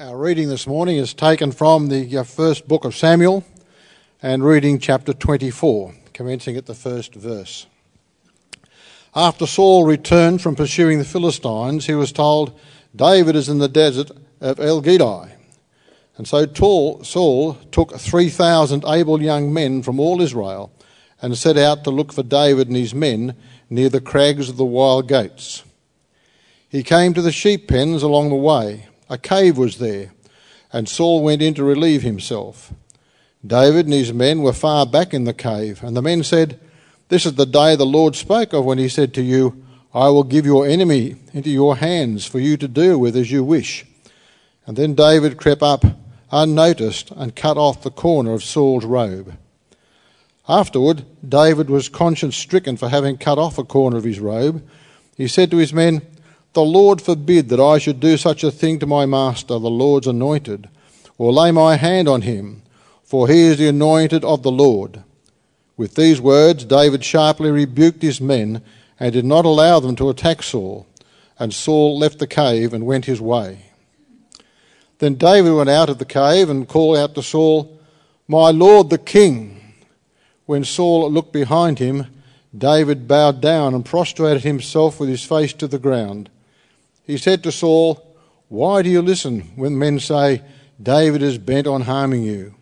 Our reading this morning is taken from the uh, first book of Samuel and reading chapter 24, commencing at the first verse. After Saul returned from pursuing the Philistines, he was told, David is in the desert of En Gedi. And so Saul took 3,000 able young men from all Israel and set out to look for David and his men near the crags of the wild goats. He came to the sheep pens along the way a cave was there, and Saul went in to relieve himself. David and his men were far back in the cave, and the men said, This is the day the Lord spoke of when he said to you, I will give your enemy into your hands for you to deal with as you wish. And then David crept up unnoticed and cut off the corner of Saul's robe. Afterward, David was conscience stricken for having cut off a corner of his robe. He said to his men, the Lord forbid that I should do such a thing to my master, the Lord's anointed, or lay my hand on him, for he is the anointed of the Lord. With these words, David sharply rebuked his men and did not allow them to attack Saul. And Saul left the cave and went his way. Then David went out of the cave and called out to Saul, My lord the king. When Saul looked behind him, David bowed down and prostrated himself with his face to the ground. He said to Saul, Why do you listen when men say, David is bent on harming you?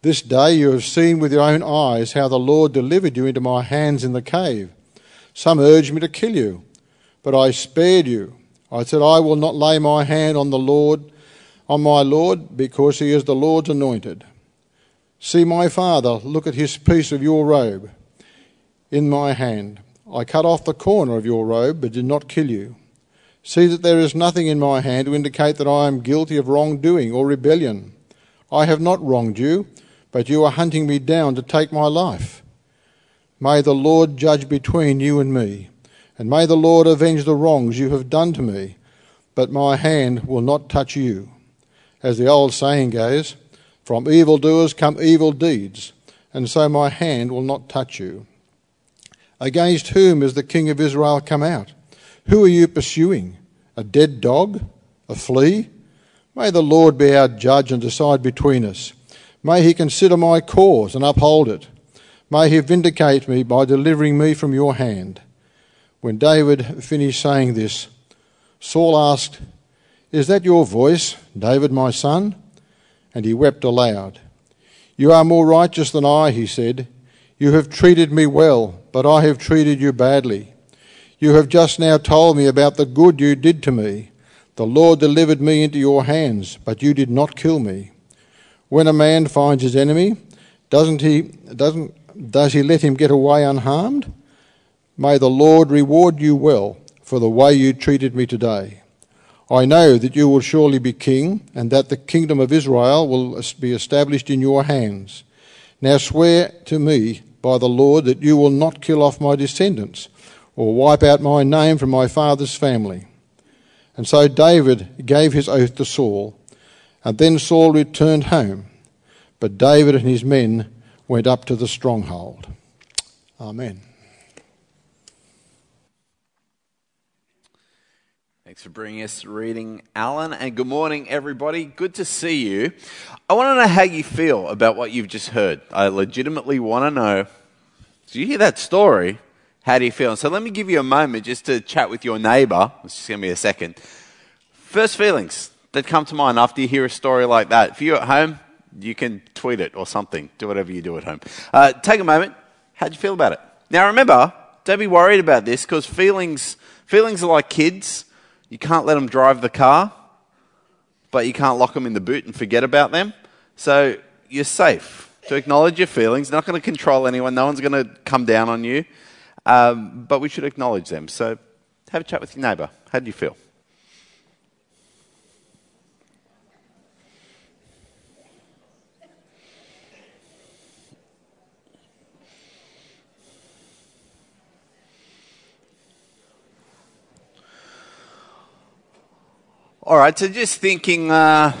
This day you have seen with your own eyes how the Lord delivered you into my hands in the cave. Some urged me to kill you, but I spared you. I said, I will not lay my hand on the Lord, on my Lord, because he is the Lord's anointed. See my father, look at his piece of your robe in my hand. I cut off the corner of your robe, but did not kill you. See that there is nothing in my hand to indicate that I am guilty of wrongdoing or rebellion. I have not wronged you, but you are hunting me down to take my life. May the Lord judge between you and me, and may the Lord avenge the wrongs you have done to me, but my hand will not touch you. As the old saying goes, from evildoers come evil deeds, and so my hand will not touch you. Against whom is the king of Israel come out? Who are you pursuing? A dead dog? A flea? May the Lord be our judge and decide between us. May he consider my cause and uphold it. May he vindicate me by delivering me from your hand. When David finished saying this, Saul asked, Is that your voice, David, my son? And he wept aloud. You are more righteous than I, he said. You have treated me well, but I have treated you badly. You have just now told me about the good you did to me. The Lord delivered me into your hands, but you did not kill me. When a man finds his enemy, doesn't he, doesn't, does he let him get away unharmed? May the Lord reward you well for the way you treated me today. I know that you will surely be king, and that the kingdom of Israel will be established in your hands. Now swear to me by the Lord that you will not kill off my descendants or wipe out my name from my father's family. And so David gave his oath to Saul, and then Saul returned home, but David and his men went up to the stronghold. Amen. Thanks for bringing us reading, Alan, and good morning, everybody. Good to see you. I want to know how you feel about what you've just heard. I legitimately want to know. Do you hear that story? How do you feel? So let me give you a moment just to chat with your neighbor. It's just going to be a second. First feelings that come to mind after you hear a story like that. If you're at home, you can tweet it or something. Do whatever you do at home. Uh, take a moment. How'd you feel about it? Now remember, don't be worried about this because feelings, feelings are like kids. You can't let them drive the car, but you can't lock them in the boot and forget about them. So you're safe to acknowledge your feelings. Not going to control anyone. No one's going to come down on you. Um, but we should acknowledge them. So have a chat with your neighbour. How do you feel? All right, so just thinking uh,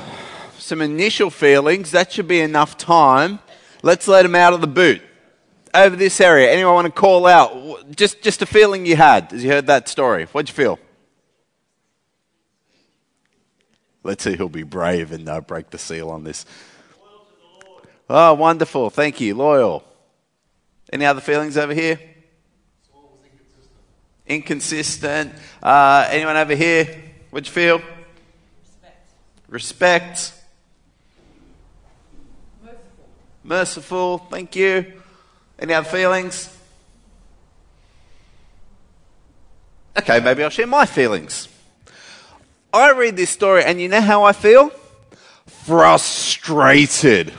some initial feelings, that should be enough time. Let's let them out of the boot over this area? Anyone want to call out? Just, just a feeling you had as you heard that story. What'd you feel? Let's see who'll be brave and uh, break the seal on this. Oh, wonderful. Thank you. Loyal. Any other feelings over here? Inconsistent. Uh, anyone over here? What'd you feel? Respect. Respect. Merciful. Merciful. Thank you. Any other feelings? Okay, maybe I'll share my feelings. I read this story, and you know how I feel? Frustrated.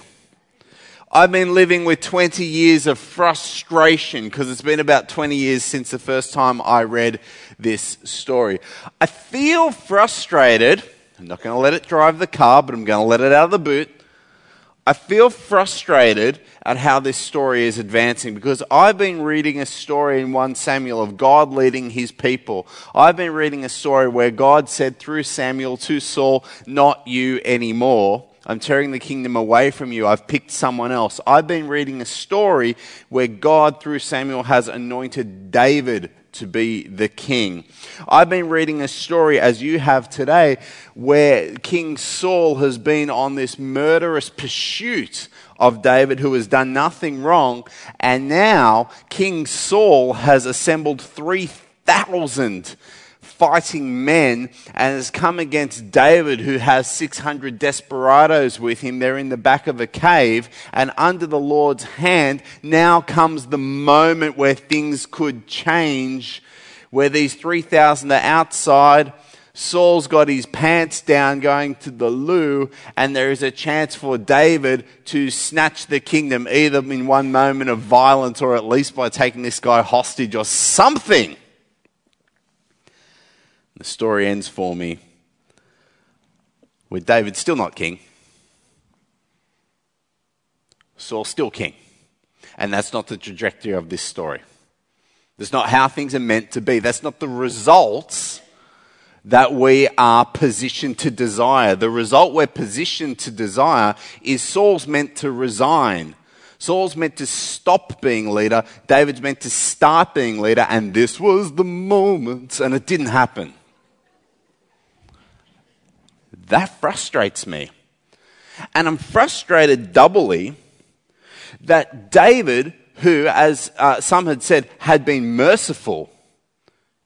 I've been living with 20 years of frustration because it's been about 20 years since the first time I read this story. I feel frustrated. I'm not going to let it drive the car, but I'm going to let it out of the boot. I feel frustrated at how this story is advancing because I've been reading a story in 1 Samuel of God leading his people. I've been reading a story where God said through Samuel to Saul, Not you anymore. I'm tearing the kingdom away from you. I've picked someone else. I've been reading a story where God, through Samuel, has anointed David to be the king. I've been reading a story, as you have today, where King Saul has been on this murderous pursuit of David, who has done nothing wrong. And now King Saul has assembled 3,000 fighting men and has come against David, who has 600 desperados with him. They're in the back of a cave, and under the Lord's hand, now comes the moment where things could change, where these 3,000 are outside. Saul's got his pants down going to the loo, and there is a chance for David to snatch the kingdom either in one moment of violence or at least by taking this guy hostage or something. The story ends for me with David still not king, Saul still king. And that's not the trajectory of this story. That's not how things are meant to be. That's not the results that we are positioned to desire. The result we're positioned to desire is Saul's meant to resign. Saul's meant to stop being leader. David's meant to start being leader. And this was the moment. And it didn't happen. That frustrates me. And I'm frustrated doubly that David, who, as uh, some had said, had been merciful,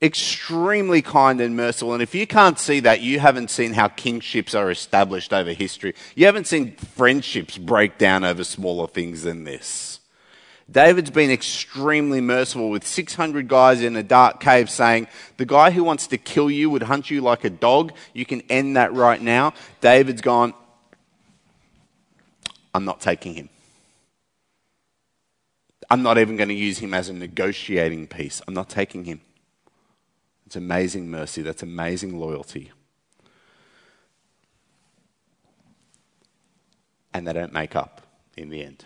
extremely kind and merciful. And if you can't see that, you haven't seen how kingships are established over history. You haven't seen friendships break down over smaller things than this. David's been extremely merciful with 600 guys in a dark cave saying, The guy who wants to kill you would hunt you like a dog. You can end that right now. David's gone, I'm not taking him. I'm not even going to use him as a negotiating piece. I'm not taking him. It's amazing mercy. That's amazing loyalty. And they don't make up in the end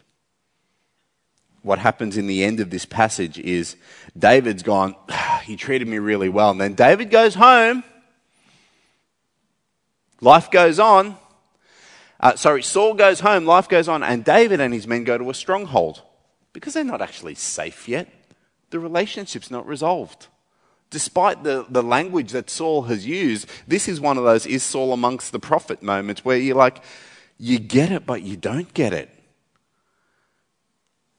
what happens in the end of this passage is David's gone, he treated me really well. And then David goes home. Life goes on. Uh, sorry, Saul goes home, life goes on, and David and his men go to a stronghold because they're not actually safe yet. The relationship's not resolved. Despite the, the language that Saul has used, this is one of those is Saul amongst the prophet moments where you're like, you get it, but you don't get it.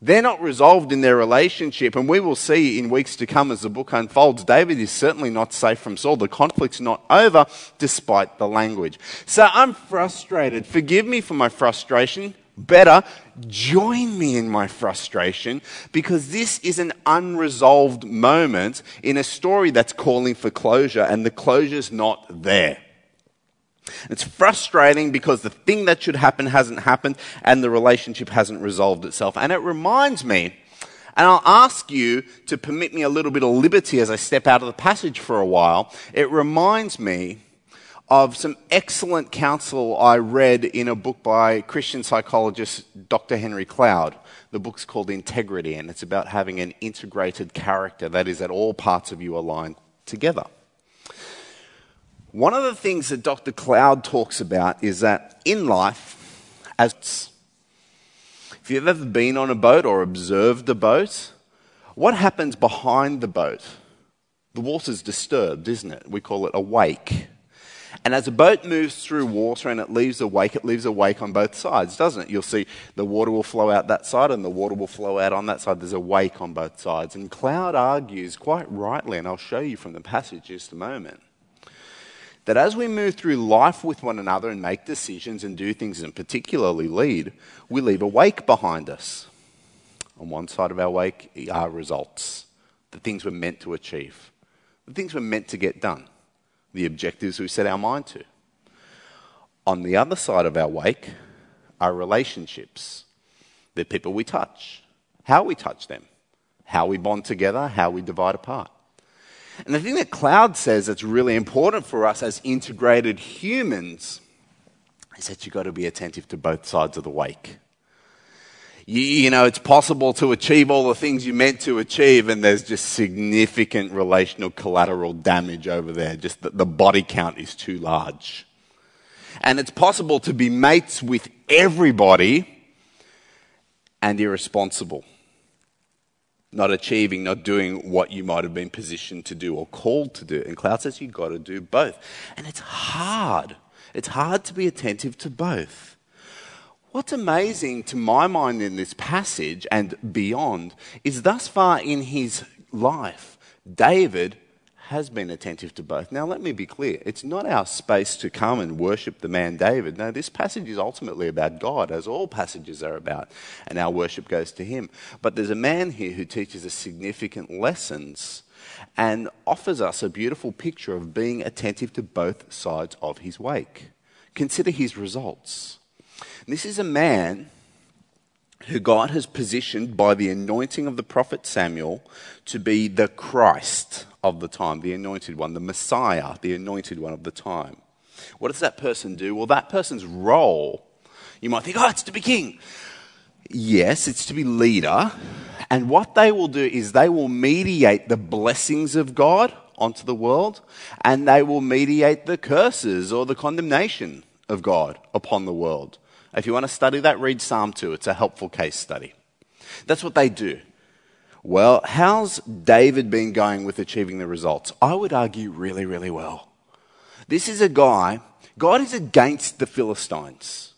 They're not resolved in their relationship, and we will see in weeks to come as the book unfolds. David is certainly not safe from Saul. The conflict's not over, despite the language. So I'm frustrated. Forgive me for my frustration. Better, join me in my frustration because this is an unresolved moment in a story that's calling for closure, and the closure's not there. It's frustrating because the thing that should happen hasn't happened and the relationship hasn't resolved itself. And it reminds me, and I'll ask you to permit me a little bit of liberty as I step out of the passage for a while. It reminds me of some excellent counsel I read in a book by Christian psychologist Dr. Henry Cloud. The book's called Integrity, and it's about having an integrated character that is, that all parts of you align together. One of the things that Dr. Cloud talks about is that in life, as if you've ever been on a boat or observed a boat, what happens behind the boat? The water's disturbed, isn't it? We call it a wake. And as a boat moves through water and it leaves a wake, it leaves a wake on both sides, doesn't it? You'll see the water will flow out that side and the water will flow out on that side. There's a wake on both sides. And Cloud argues quite rightly, and I'll show you from the passage just a moment, that as we move through life with one another and make decisions and do things and particularly lead, we leave a wake behind us. On one side of our wake are results, the things we're meant to achieve, the things we're meant to get done the objectives we set our mind to. On the other side of our wake are relationships. They're people we touch, how we touch them, how we bond together, how we divide apart. And the thing that Cloud says that's really important for us as integrated humans is that you've got to be attentive to both sides of the wake you, you, know, it's possible to achieve all the things you meant to achieve, and there's just significant relational collateral damage over there. Just that the body count is too large. And it's possible to be mates with everybody and irresponsible. Not achieving, not doing what you might have been positioned to do or called to do. And Cloud says you've got to do both. And it's hard. It's hard to be attentive to both. What's amazing to my mind in this passage and beyond is thus far in his life, David has been attentive to both. Now, let me be clear it's not our space to come and worship the man David. No, this passage is ultimately about God, as all passages are about, and our worship goes to him. But there's a man here who teaches us significant lessons and offers us a beautiful picture of being attentive to both sides of his wake. Consider his results. This is a man who God has positioned by the anointing of the prophet Samuel to be the Christ of the time, the anointed one, the Messiah, the anointed one of the time. What does that person do? Well, that person's role, you might think, oh, it's to be king. Yes, it's to be leader. And what they will do is they will mediate the blessings of God onto the world, and they will mediate the curses or the condemnation of God upon the world. If you want to study that, read Psalm 2. It's a helpful case study. That's what they do. Well, how's David been going with achieving the results? I would argue really, really well. This is a guy, God is against the Philistines.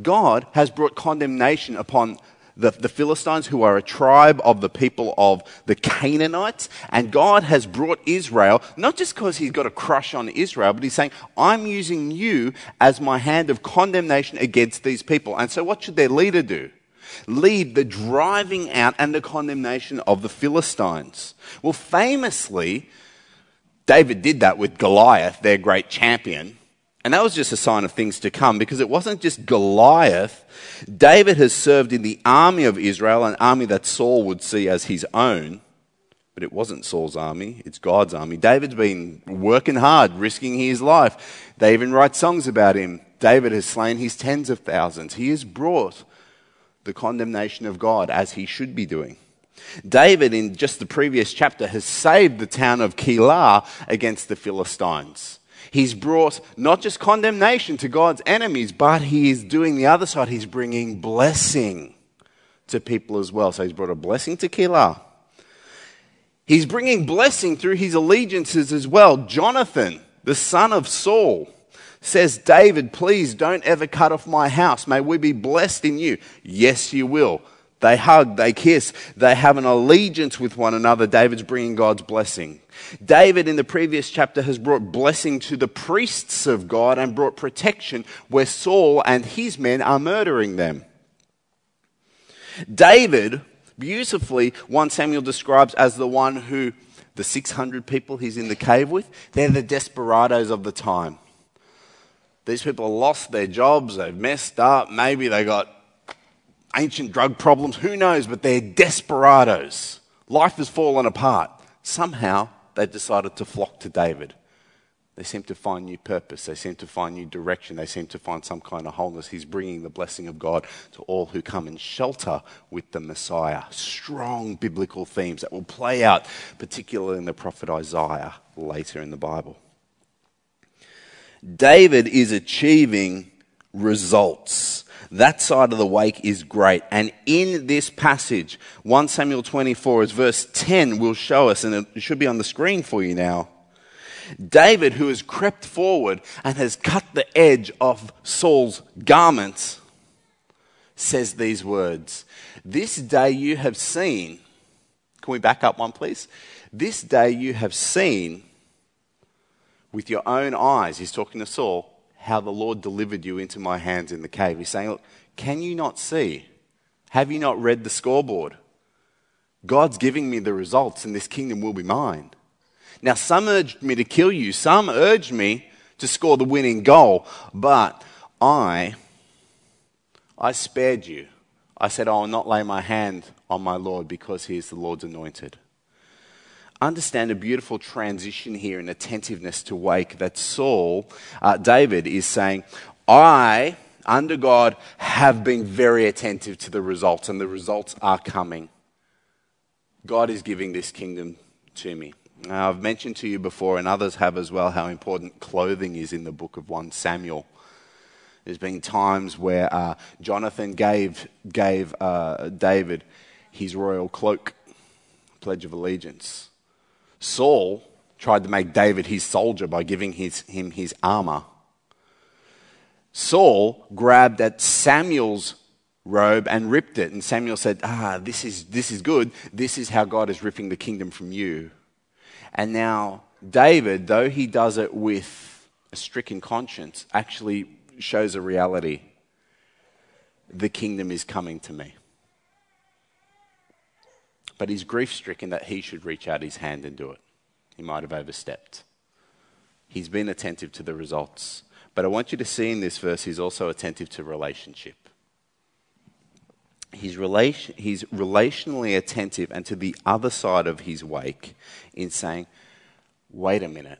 God has brought condemnation upon the, the Philistines, who are a tribe of the people of the Canaanites. And God has brought Israel, not just because he's got a crush on Israel, but he's saying, I'm using you as my hand of condemnation against these people. And so, what should their leader do? Lead the driving out and the condemnation of the Philistines. Well, famously, David did that with Goliath, their great champion. And that was just a sign of things to come because it wasn't just Goliath. David has served in the army of Israel, an army that Saul would see as his own. But it wasn't Saul's army, it's God's army. David's been working hard, risking his life. They even write songs about him. David has slain his tens of thousands. He has brought the condemnation of God as he should be doing. David, in just the previous chapter, has saved the town of Keilah against the Philistines. He's brought not just condemnation to God's enemies, but he is doing the other side. He's bringing blessing to people as well. So he's brought a blessing to Keilah. He's bringing blessing through his allegiances as well. Jonathan, the son of Saul, says, David, please don't ever cut off my house. May we be blessed in you. Yes, you will. They hug, they kiss, they have an allegiance with one another. David's bringing God's blessing. David, in the previous chapter, has brought blessing to the priests of God and brought protection where Saul and his men are murdering them. David, beautifully, 1 Samuel describes as the one who, the 600 people he's in the cave with, they're the desperados of the time. These people lost their jobs, they've messed up, maybe they got ancient drug problems, who knows, but they're desperados. Life has fallen apart. Somehow, they decided to flock to David. They seem to find new purpose. They seem to find new direction. They seem to find some kind of wholeness. He's bringing the blessing of God to all who come and shelter with the Messiah. Strong biblical themes that will play out, particularly in the prophet Isaiah later in the Bible. David is achieving results. That side of the wake is great. And in this passage, 1 Samuel 24, as verse 10 will show us, and it should be on the screen for you now. David, who has crept forward and has cut the edge of Saul's garments, says these words This day you have seen. Can we back up one, please? This day you have seen with your own eyes, he's talking to Saul, how the Lord delivered you into my hands in the cave. He's saying, Look, can you not see? Have you not read the scoreboard? God's giving me the results, and this kingdom will be mine. Now, some urged me to kill you, some urged me to score the winning goal, but I, I spared you. I said, I will not lay my hand on my Lord because he is the Lord's anointed understand a beautiful transition here in attentiveness to wake that Saul, uh, David, is saying, I, under God, have been very attentive to the results, and the results are coming. God is giving this kingdom to me. Now, I've mentioned to you before, and others have as well, how important clothing is in the book of 1 Samuel. There's been times where uh, Jonathan gave, gave uh, David his royal cloak, Pledge of Allegiance. Saul tried to make David his soldier by giving his, him his armor. Saul grabbed at Samuel's robe and ripped it. And Samuel said, Ah, this is, this is good. This is how God is ripping the kingdom from you. And now, David, though he does it with a stricken conscience, actually shows a reality the kingdom is coming to me but he's grief stricken that he should reach out his hand and do it. He might have overstepped. He's been attentive to the results. But I want you to see in this verse, he's also attentive to relationship. He's, relation, he's relationally attentive and to the other side of his wake in saying, wait a minute.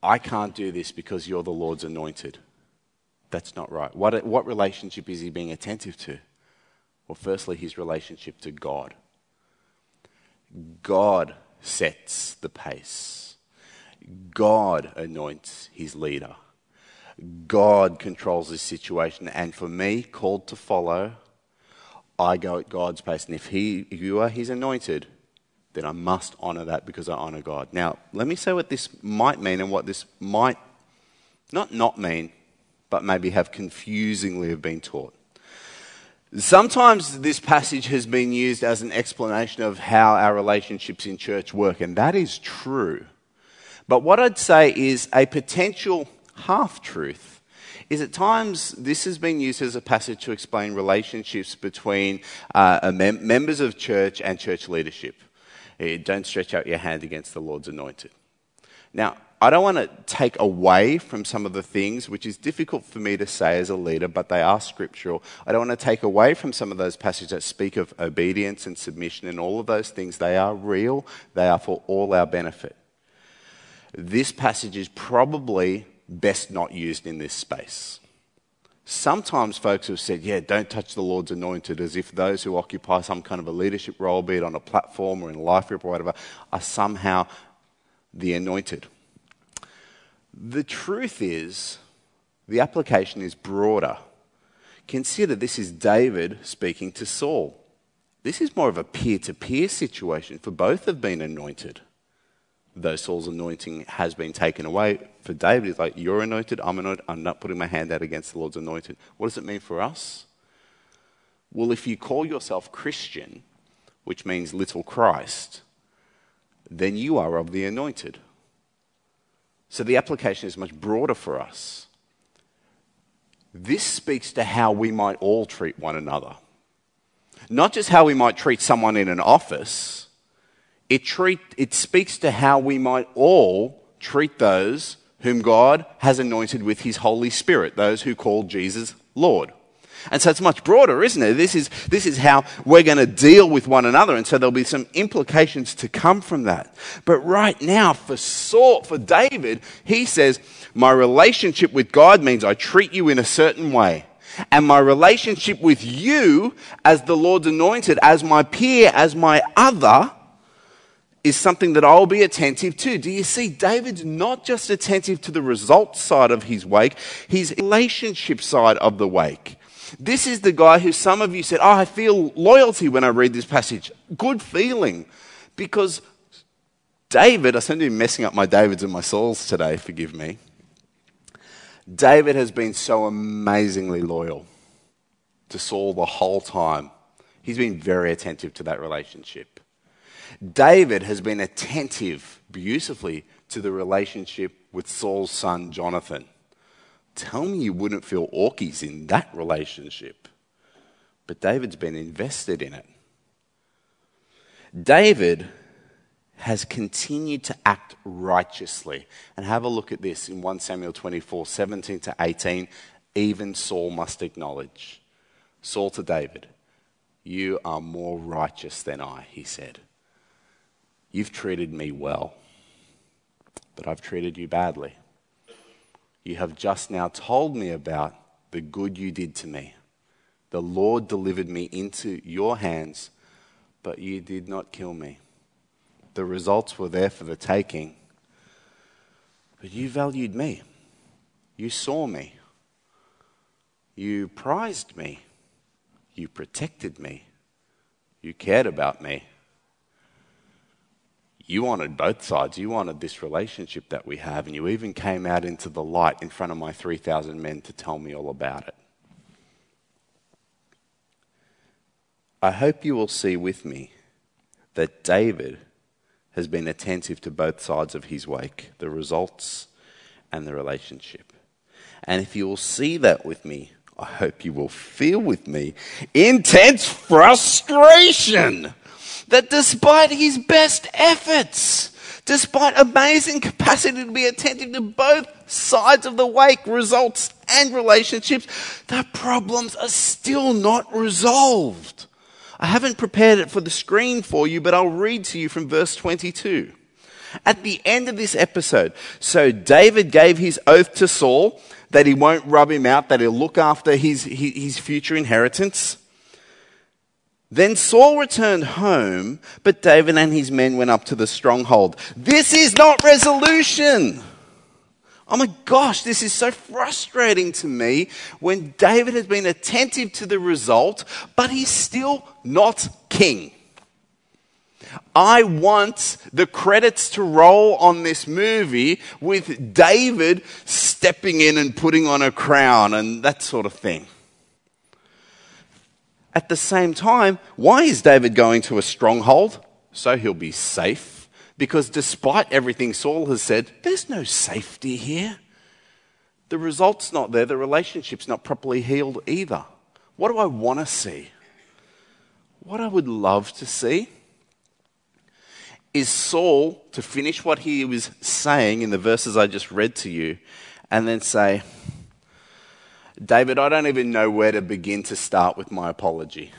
I can't do this because you're the Lord's anointed. That's not right. What, what relationship is he being attentive to? Well, firstly, his relationship to God. God sets the pace. God anoints his leader. God controls this situation. And for me, called to follow, I go at God's pace. And if, he, if you are his anointed, then I must honor that because I honor God. Now, let me say what this might mean and what this might not not mean, but maybe have confusingly have been taught. Sometimes this passage has been used as an explanation of how our relationships in church work, and that is true. But what I'd say is a potential half truth is at times this has been used as a passage to explain relationships between uh, mem- members of church and church leadership. Don't stretch out your hand against the Lord's anointed. Now, I don't want to take away from some of the things, which is difficult for me to say as a leader, but they are scriptural. I don't want to take away from some of those passages that speak of obedience and submission and all of those things. They are real, they are for all our benefit. This passage is probably best not used in this space. Sometimes folks have said, yeah, don't touch the Lord's anointed, as if those who occupy some kind of a leadership role, be it on a platform or in a life group or whatever, are somehow the anointed. The truth is, the application is broader. Consider this is David speaking to Saul. This is more of a peer to peer situation, for both have been anointed. Though Saul's anointing has been taken away, for David, it's like, You're anointed, I'm anointed, I'm not putting my hand out against the Lord's anointed. What does it mean for us? Well, if you call yourself Christian, which means little Christ, then you are of the anointed. So the application is much broader for us. This speaks to how we might all treat one another. Not just how we might treat someone in an office, it, treat, it speaks to how we might all treat those whom God has anointed with his Holy Spirit, those who call Jesus Lord. And so it's much broader, isn't it? This is, this is how we're going to deal with one another. And so there'll be some implications to come from that. But right now, for Saul, for David, he says, my relationship with God means I treat you in a certain way. And my relationship with you as the Lord's anointed, as my peer, as my other, is something that I'll be attentive to. Do you see? David's not just attentive to the results side of his wake, his relationship side of the wake. This is the guy who some of you said, Oh, I feel loyalty when I read this passage. Good feeling. Because David, I seem to be messing up my Davids and my Sauls today, forgive me. David has been so amazingly loyal to Saul the whole time. He's been very attentive to that relationship. David has been attentive beautifully to the relationship with Saul's son Jonathan. Tell me you wouldn't feel orkies in that relationship. But David's been invested in it. David has continued to act righteously. And have a look at this in 1 Samuel 24 17 to 18. Even Saul must acknowledge. Saul to David, You are more righteous than I, he said. You've treated me well, but I've treated you badly. You have just now told me about the good you did to me. The Lord delivered me into your hands, but you did not kill me. The results were there for the taking, but you valued me. You saw me. You prized me. You protected me. You cared about me. You wanted both sides. You wanted this relationship that we have, and you even came out into the light in front of my 3,000 men to tell me all about it. I hope you will see with me that David has been attentive to both sides of his wake, the results and the relationship. And if you will see that with me, I hope you will feel with me intense frustration that despite his best efforts, despite amazing capacity to be attentive to both sides of the wake, results and relationships, the problems are still not resolved. I haven't prepared it for the screen for you, but I'll read to you from verse 22. At the end of this episode, so David gave his oath to Saul that he won't rub him out, that he'll look after his, his future inheritance. Then Saul returned home, but David and his men went up to the stronghold. This is not resolution. Oh my gosh, this is so frustrating to me when David has been attentive to the result, but he's still not king. I want the credits to roll on this movie with David stepping in and putting on a crown and that sort of thing. At the same time, why is David going to a stronghold? So he'll be safe. Because despite everything Saul has said, there's no safety here. The result's not there, the relationship's not properly healed either. What do I want to see? What I would love to see is Saul to finish what he was saying in the verses I just read to you and then say, David, I don't even know where to begin to start with my apology.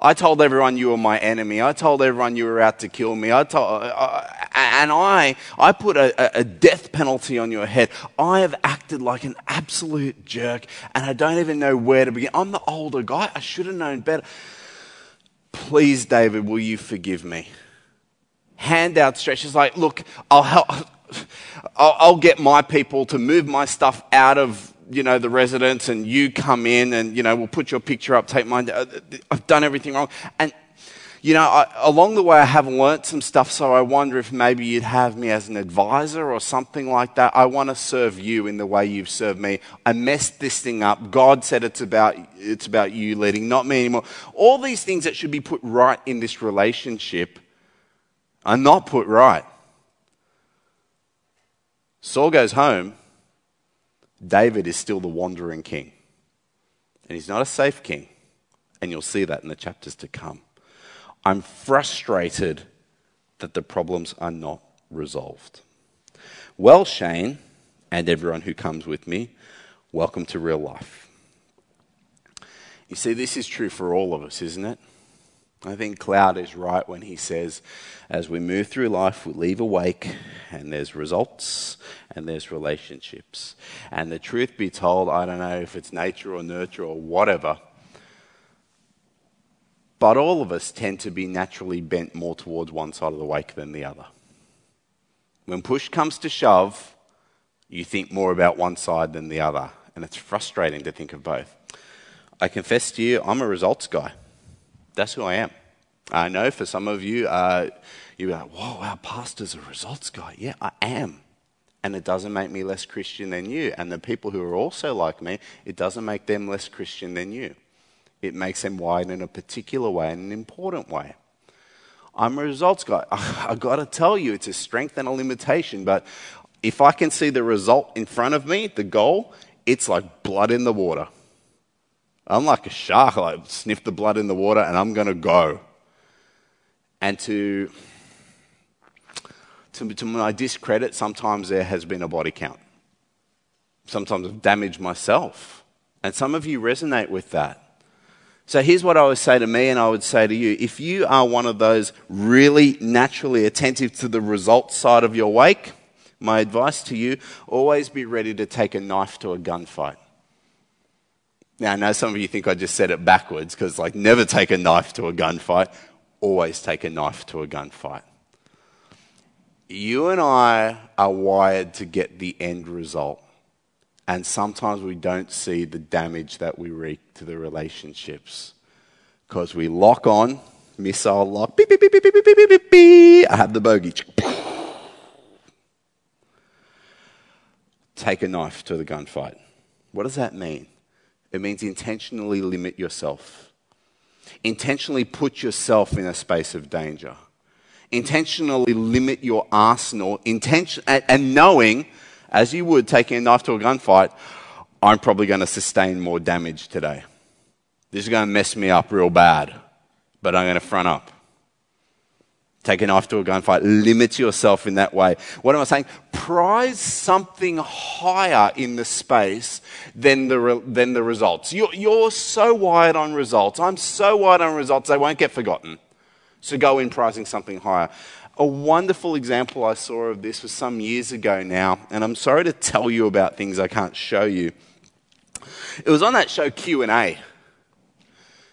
I told everyone you were my enemy. I told everyone you were out to kill me. I told, and I, I put a, a death penalty on your head. I have acted like an absolute jerk, and I don't even know where to begin. I'm the older guy. I should have known better. Please, David, will you forgive me? Hand outstretched. It's like, look, I'll help. I'll, I'll get my people to move my stuff out of you know, the residents and you come in and, you know, we'll put your picture up, take mine. Uh, I've done everything wrong. And, you know, I, along the way, I have learnt some stuff, so I wonder if maybe you'd have me as an advisor or something like that. I want to serve you in the way you've served me. I messed this thing up. God said it's about, it's about you leading, not me anymore. All these things that should be put right in this relationship are not put right. Saul goes home David is still the wandering king. And he's not a safe king. And you'll see that in the chapters to come. I'm frustrated that the problems are not resolved. Well, Shane, and everyone who comes with me, welcome to real life. You see, this is true for all of us, isn't it? I think Cloud is right when he says, as we move through life, we leave a wake, and there's results and there's relationships. And the truth be told, I don't know if it's nature or nurture or whatever, but all of us tend to be naturally bent more towards one side of the wake than the other. When push comes to shove, you think more about one side than the other, and it's frustrating to think of both. I confess to you, I'm a results guy. That's who I am. I know for some of you, uh, you're like, whoa, our pastor's a results guy. Yeah, I am. And it doesn't make me less Christian than you. And the people who are also like me, it doesn't make them less Christian than you. It makes them wide in a particular way, in an important way. I'm a results guy. I've got to tell you, it's a strength and a limitation. But if I can see the result in front of me, the goal, it's like blood in the water. I'm like a shark. I like, sniff the blood in the water and I'm going to go. And to to, to my discredit, sometimes there has been a body count. Sometimes I've damaged myself. And some of you resonate with that. So here's what I would say to me, and I would say to you if you are one of those really naturally attentive to the results side of your wake, my advice to you always be ready to take a knife to a gunfight. Now, I know some of you think I just said it backwards because, like, never take a knife to a gunfight, always take a knife to a gunfight you and I are wired to get the end result. And sometimes we don't see the damage that we wreak to the relationships. Because we lock on, missile lock, beep, beep, beep, beep, beep, beep, beep, beep, beep. I have the bogey. Take a knife to the gunfight. What does that mean? It means intentionally limit yourself. Intentionally put yourself in a space of danger intentionally limit your arsenal, intention, and, knowing, as you would taking a knife to a gunfight, I'm probably going to sustain more damage today. This is going to mess me up real bad, but I'm going to front up. Take a knife to a gunfight. Limit yourself in that way. What am I saying? Prize something higher in the space than the, re- than the results. You're, you're so wired on results. I'm so wired on results, they won't get forgotten. So go in pricing something higher. A wonderful example I saw of this was some years ago now, and I'm sorry to tell you about things I can't show you. It was on that show Q&A.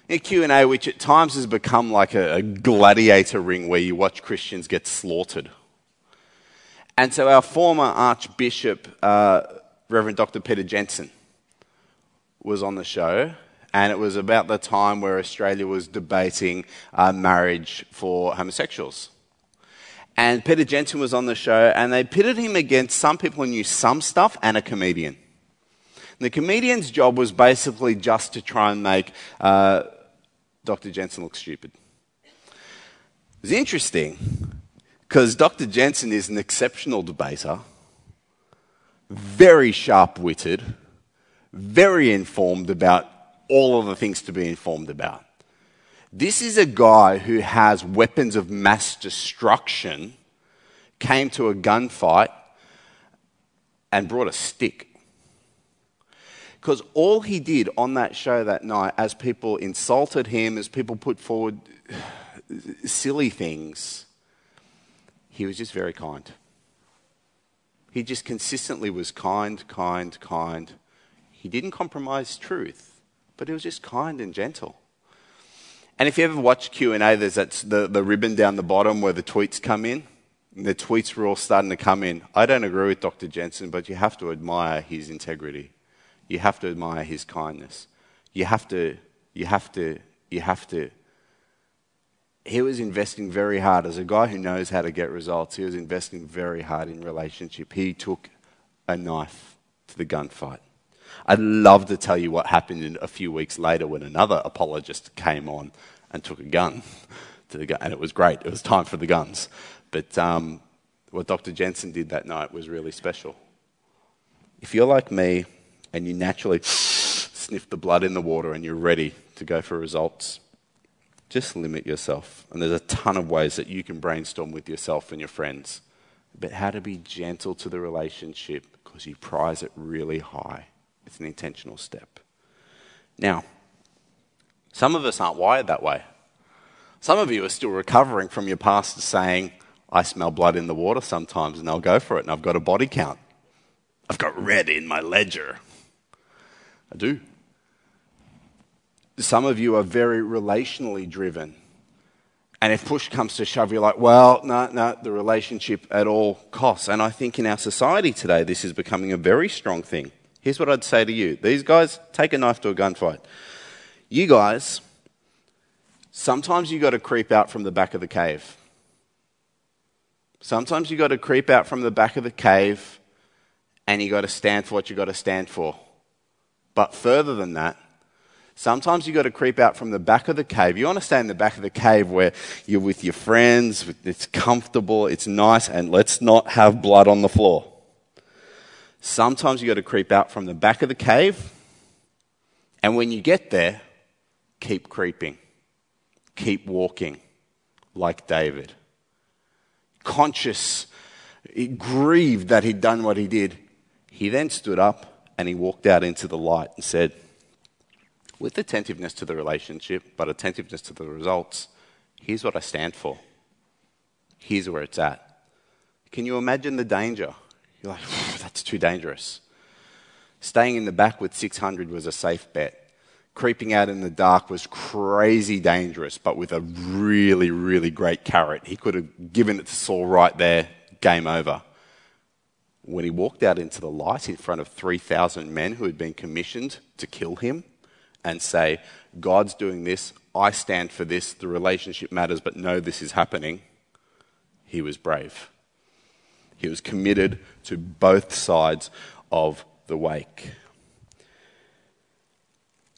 In Q&A, which at times has become like a, a gladiator ring where you watch Christians get slaughtered. And so our former Archbishop, uh, Reverend Dr. Peter Jensen, was on the show, and it was about the time where Australia was debating uh, marriage for homosexuals. And Peter Jensen was on the show, and they pitted him against some people who knew some stuff and a comedian. And the comedian's job was basically just to try and make uh, Dr. Jensen look stupid. It was interesting because Dr. Jensen is an exceptional debater, very sharp witted, very informed about all of the things to be informed about. This is a guy who has weapons of mass destruction, came to a gunfight, and brought a stick. Because all he did on that show that night, as people insulted him, as people put forward silly things, he was just very kind. He just consistently was kind, kind, kind. He didn't compromise truth but he was just kind and gentle. And if you ever watch Q&A, there's that, the, the ribbon down the bottom where the tweets come in. The tweets were all starting to come in. I don't agree with Dr. Jensen, but you have to admire his integrity. You have to admire his kindness. You have to, you have to, you have to. He was investing very hard. As a guy who knows how to get results, he was investing very hard in relationship. He took a knife to the gunfight. I'd love to tell you what happened a few weeks later when another apologist came on and took a gun to the gun, and it was great. It was time for the guns. But um, what Dr. Jensen did that night was really special. If you're like me and you naturally sniff the blood in the water and you're ready to go for results, just limit yourself. And there's a ton of ways that you can brainstorm with yourself and your friends about how to be gentle to the relationship because you prize it really high. It's an intentional step. Now, some of us aren't wired that way. Some of you are still recovering from your past saying, I smell blood in the water sometimes and I'll go for it and I've got a body count. I've got red in my ledger. I do. Some of you are very relationally driven. And if push comes to shove, you're like, well, no, no, the relationship at all costs. And I think in our society today, this is becoming a very strong thing. Here's what I'd say to you these guys, take a knife to a gunfight. You guys Sometimes you've got to creep out from the back of the cave. Sometimes you've got to creep out from the back of the cave and you've got to stand for what you've got to stand for. But further than that, sometimes you've got to creep out from the back of the cave. You want to stay in the back of the cave where you're with your friends, it's comfortable, it's nice, and let's not have blood on the floor. Sometimes you've got to creep out from the back of the cave, and when you get there, keep creeping, keep walking like David. Conscious, grieved that he'd done what he did, he then stood up and he walked out into the light and said, with attentiveness to the relationship, but attentiveness to the results, here's what I stand for. Here's where it's at. Can you imagine the danger? You're like, that's too dangerous. Staying in the back with 600 was a safe bet. Creeping out in the dark was crazy dangerous, but with a really, really great carrot. He could have given it to Saul right there, game over when he walked out into the light in front of 3,000 men who had been commissioned to kill him and say, God's doing this, I stand for this, the relationship matters, but no, this is happening, he was brave. He was committed to both sides of the wake.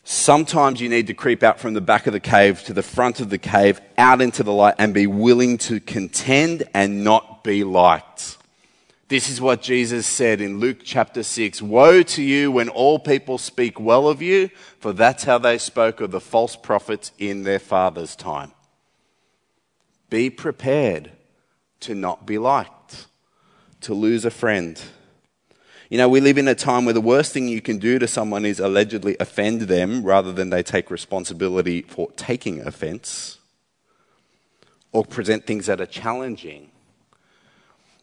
Sometimes you need to creep out from the back of the cave to the front of the cave, out into the light, and be willing to contend and not be liked. This is what Jesus said in Luke chapter 6 Woe to you when all people speak well of you, for that's how they spoke of the false prophets in their father's time. Be prepared to not be liked, to lose a friend. You know, we live in a time where the worst thing you can do to someone is allegedly offend them rather than they take responsibility for taking offense or present things that are challenging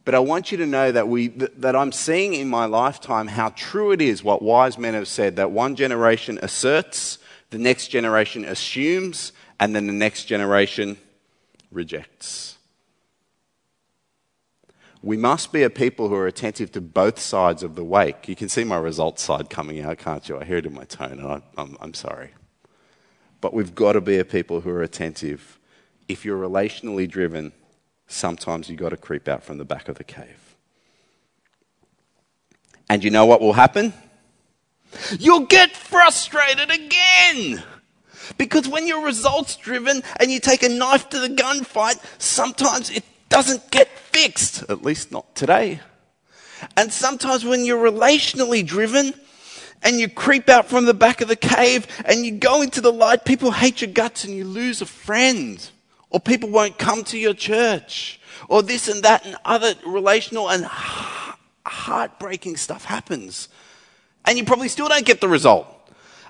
but I want you to know that, we, that I'm seeing in my lifetime how true it is what wise men have said that one generation asserts, the next generation assumes, and then the next generation rejects. We must be a people who are attentive to both sides of the wake. You can see my results side coming out, can't you? I hear it in my tone, and I, I'm, I'm sorry. But we've got to be a people who are attentive. If you're relationally driven, sometimes you've got to creep out from the back of the cave. And you know what will happen? You'll get frustrated again. Because when you're results driven and you take a knife to the gunfight, sometimes it doesn't get fixed, at least not today. And sometimes when you're relationally driven and you creep out from the back of the cave and you go into the light, people hate your guts and you lose a friend or people won't come to your church, or this and that and other relational and heartbreaking stuff happens. And you probably still don't get the result.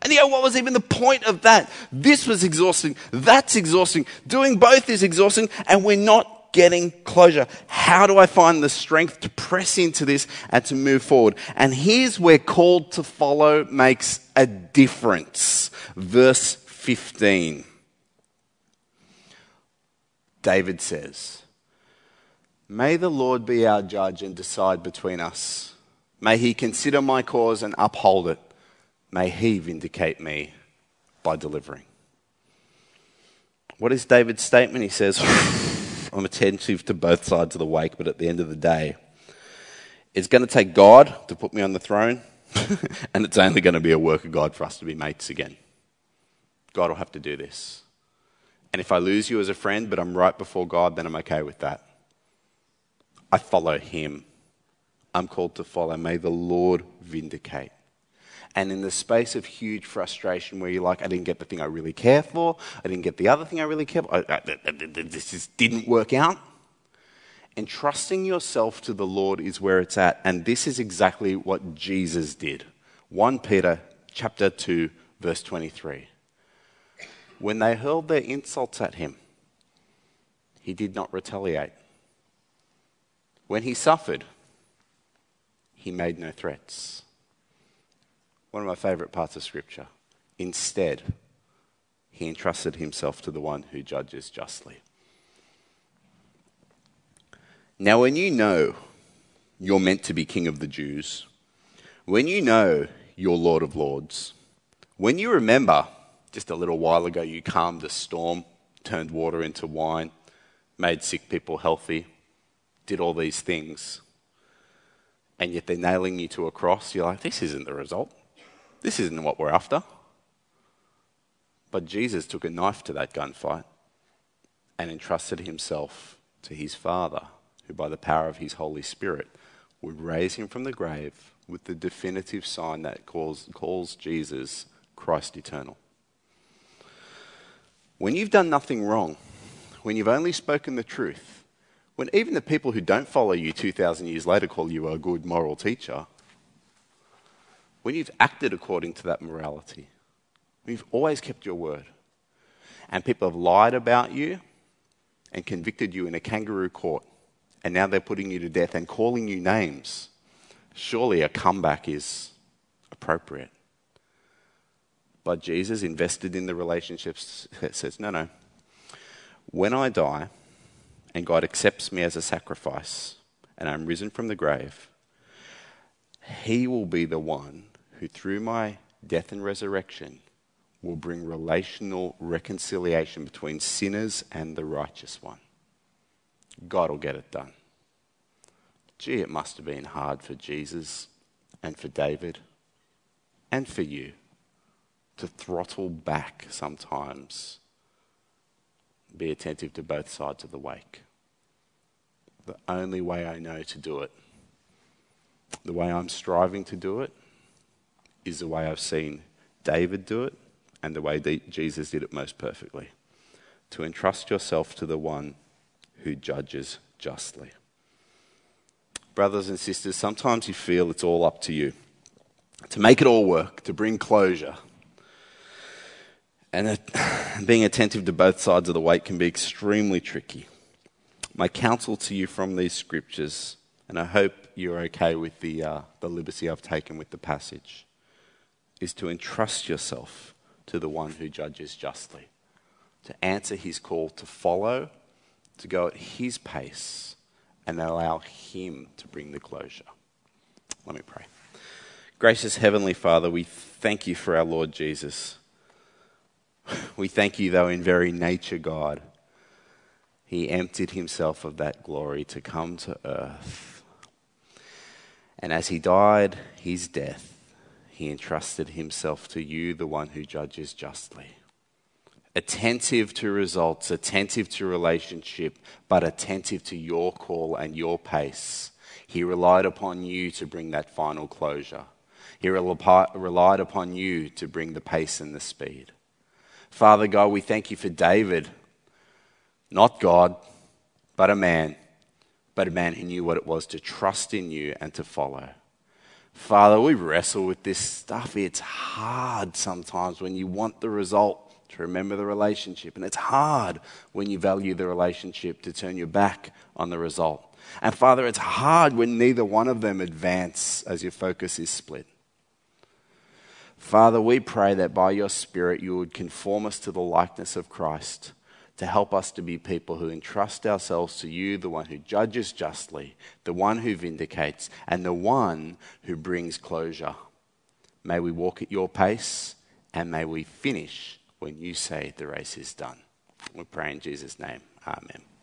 And you go, what was even the point of that? This was exhausting. That's exhausting. Doing both is exhausting, and we're not getting closure. How do I find the strength to press into this and to move forward? And here's where called to follow makes a difference. Verse 15. David says, May the Lord be our judge and decide between us. May he consider my cause and uphold it. May he vindicate me by delivering. What is David's statement? He says, I'm attentive to both sides of the wake, but at the end of the day, it's going to take God to put me on the throne, and it's only going to be a work of God for us to be mates again. God will have to do this. And if I lose you as a friend, but I'm right before God, then I'm okay with that. I follow Him. I'm called to follow. May the Lord vindicate. And in the space of huge frustration where you're like, I didn't get the thing I really care for, I didn't get the other thing I really care for, I, I, this just didn't work out. Entrusting yourself to the Lord is where it's at. And this is exactly what Jesus did. 1 Peter chapter 2, verse 23 when they hurled their insults at him, he did not retaliate. When he suffered, he made no threats. One of my favorite parts of Scripture. Instead, he entrusted himself to the one who judges justly. Now, when you know you're meant to be King of the Jews, when you know you're Lord of Lords, when you remember just a little while ago, you calmed the storm turned water into wine, made sick people healthy, did all these things. And yet they're nailing you to a cross. You're like, this isn't the result. This isn't what we're after. But Jesus took a knife to that gunfight and entrusted himself to his Father, who by the power of his Holy Spirit would raise him from the grave with the definitive sign that calls, calls Jesus Christ eternal. When you've done nothing wrong, when you've only spoken the truth, when even the people who don't follow you 2,000 years later call you a good moral teacher, when you've acted according to that morality, when you've always kept your word, and people have lied about you and convicted you in a kangaroo court, and now they're putting you to death and calling you names, surely a comeback is appropriate. But Jesus invested in the relationships, says, no, no. When I die and God accepts me as a sacrifice and I'm risen from the grave, He will be the one who, through my death and resurrection, will bring relational reconciliation between sinners and the righteous one. God will get it done. Gee, it must have been hard for Jesus and for David and for you to throttle back sometimes. Be attentive to both sides of the wake. The only way I know to do it, the way I'm striving to do it, is the way I've seen David do it and the way Jesus did it most perfectly. To entrust yourself to the one who judges justly. Brothers and sisters, sometimes you feel it's all up to you to make it all work, to bring closure, and being attentive to both sides of the weight can be extremely tricky. My counsel to you from these scriptures, and I hope you're okay with the, uh, the liberty I've taken with the passage, is to entrust yourself to the one who judges justly, to answer his call to follow, to go at his pace, and allow him to bring the closure. Let me pray. Gracious Heavenly Father, we thank you for our Lord Jesus. We thank you, though, in very nature, God, he emptied himself of that glory to come to earth. And as he died his death, he entrusted himself to you, the one who judges justly. Attentive to results, attentive to relationship, but attentive to your call and your pace. He relied upon you to bring that final closure. He relied upon you to bring the pace and the speed. Father God, we thank you for David, not God, but a man, but a man who knew what it was to trust in you and to follow. Father, we wrestle with this stuff. It's hard sometimes when you want the result to remember the relationship, and it's hard when you value the relationship to turn your back on the result. And Father, it's hard when neither one of them advance as your focus is split. Father, we pray that by your Spirit you would conform us to the likeness of Christ to help us to be people who entrust ourselves to you, the one who judges justly, the one who vindicates, and the one who brings closure. May we walk at your pace and may we finish when you say the race is done. We pray in Jesus' name. Amen.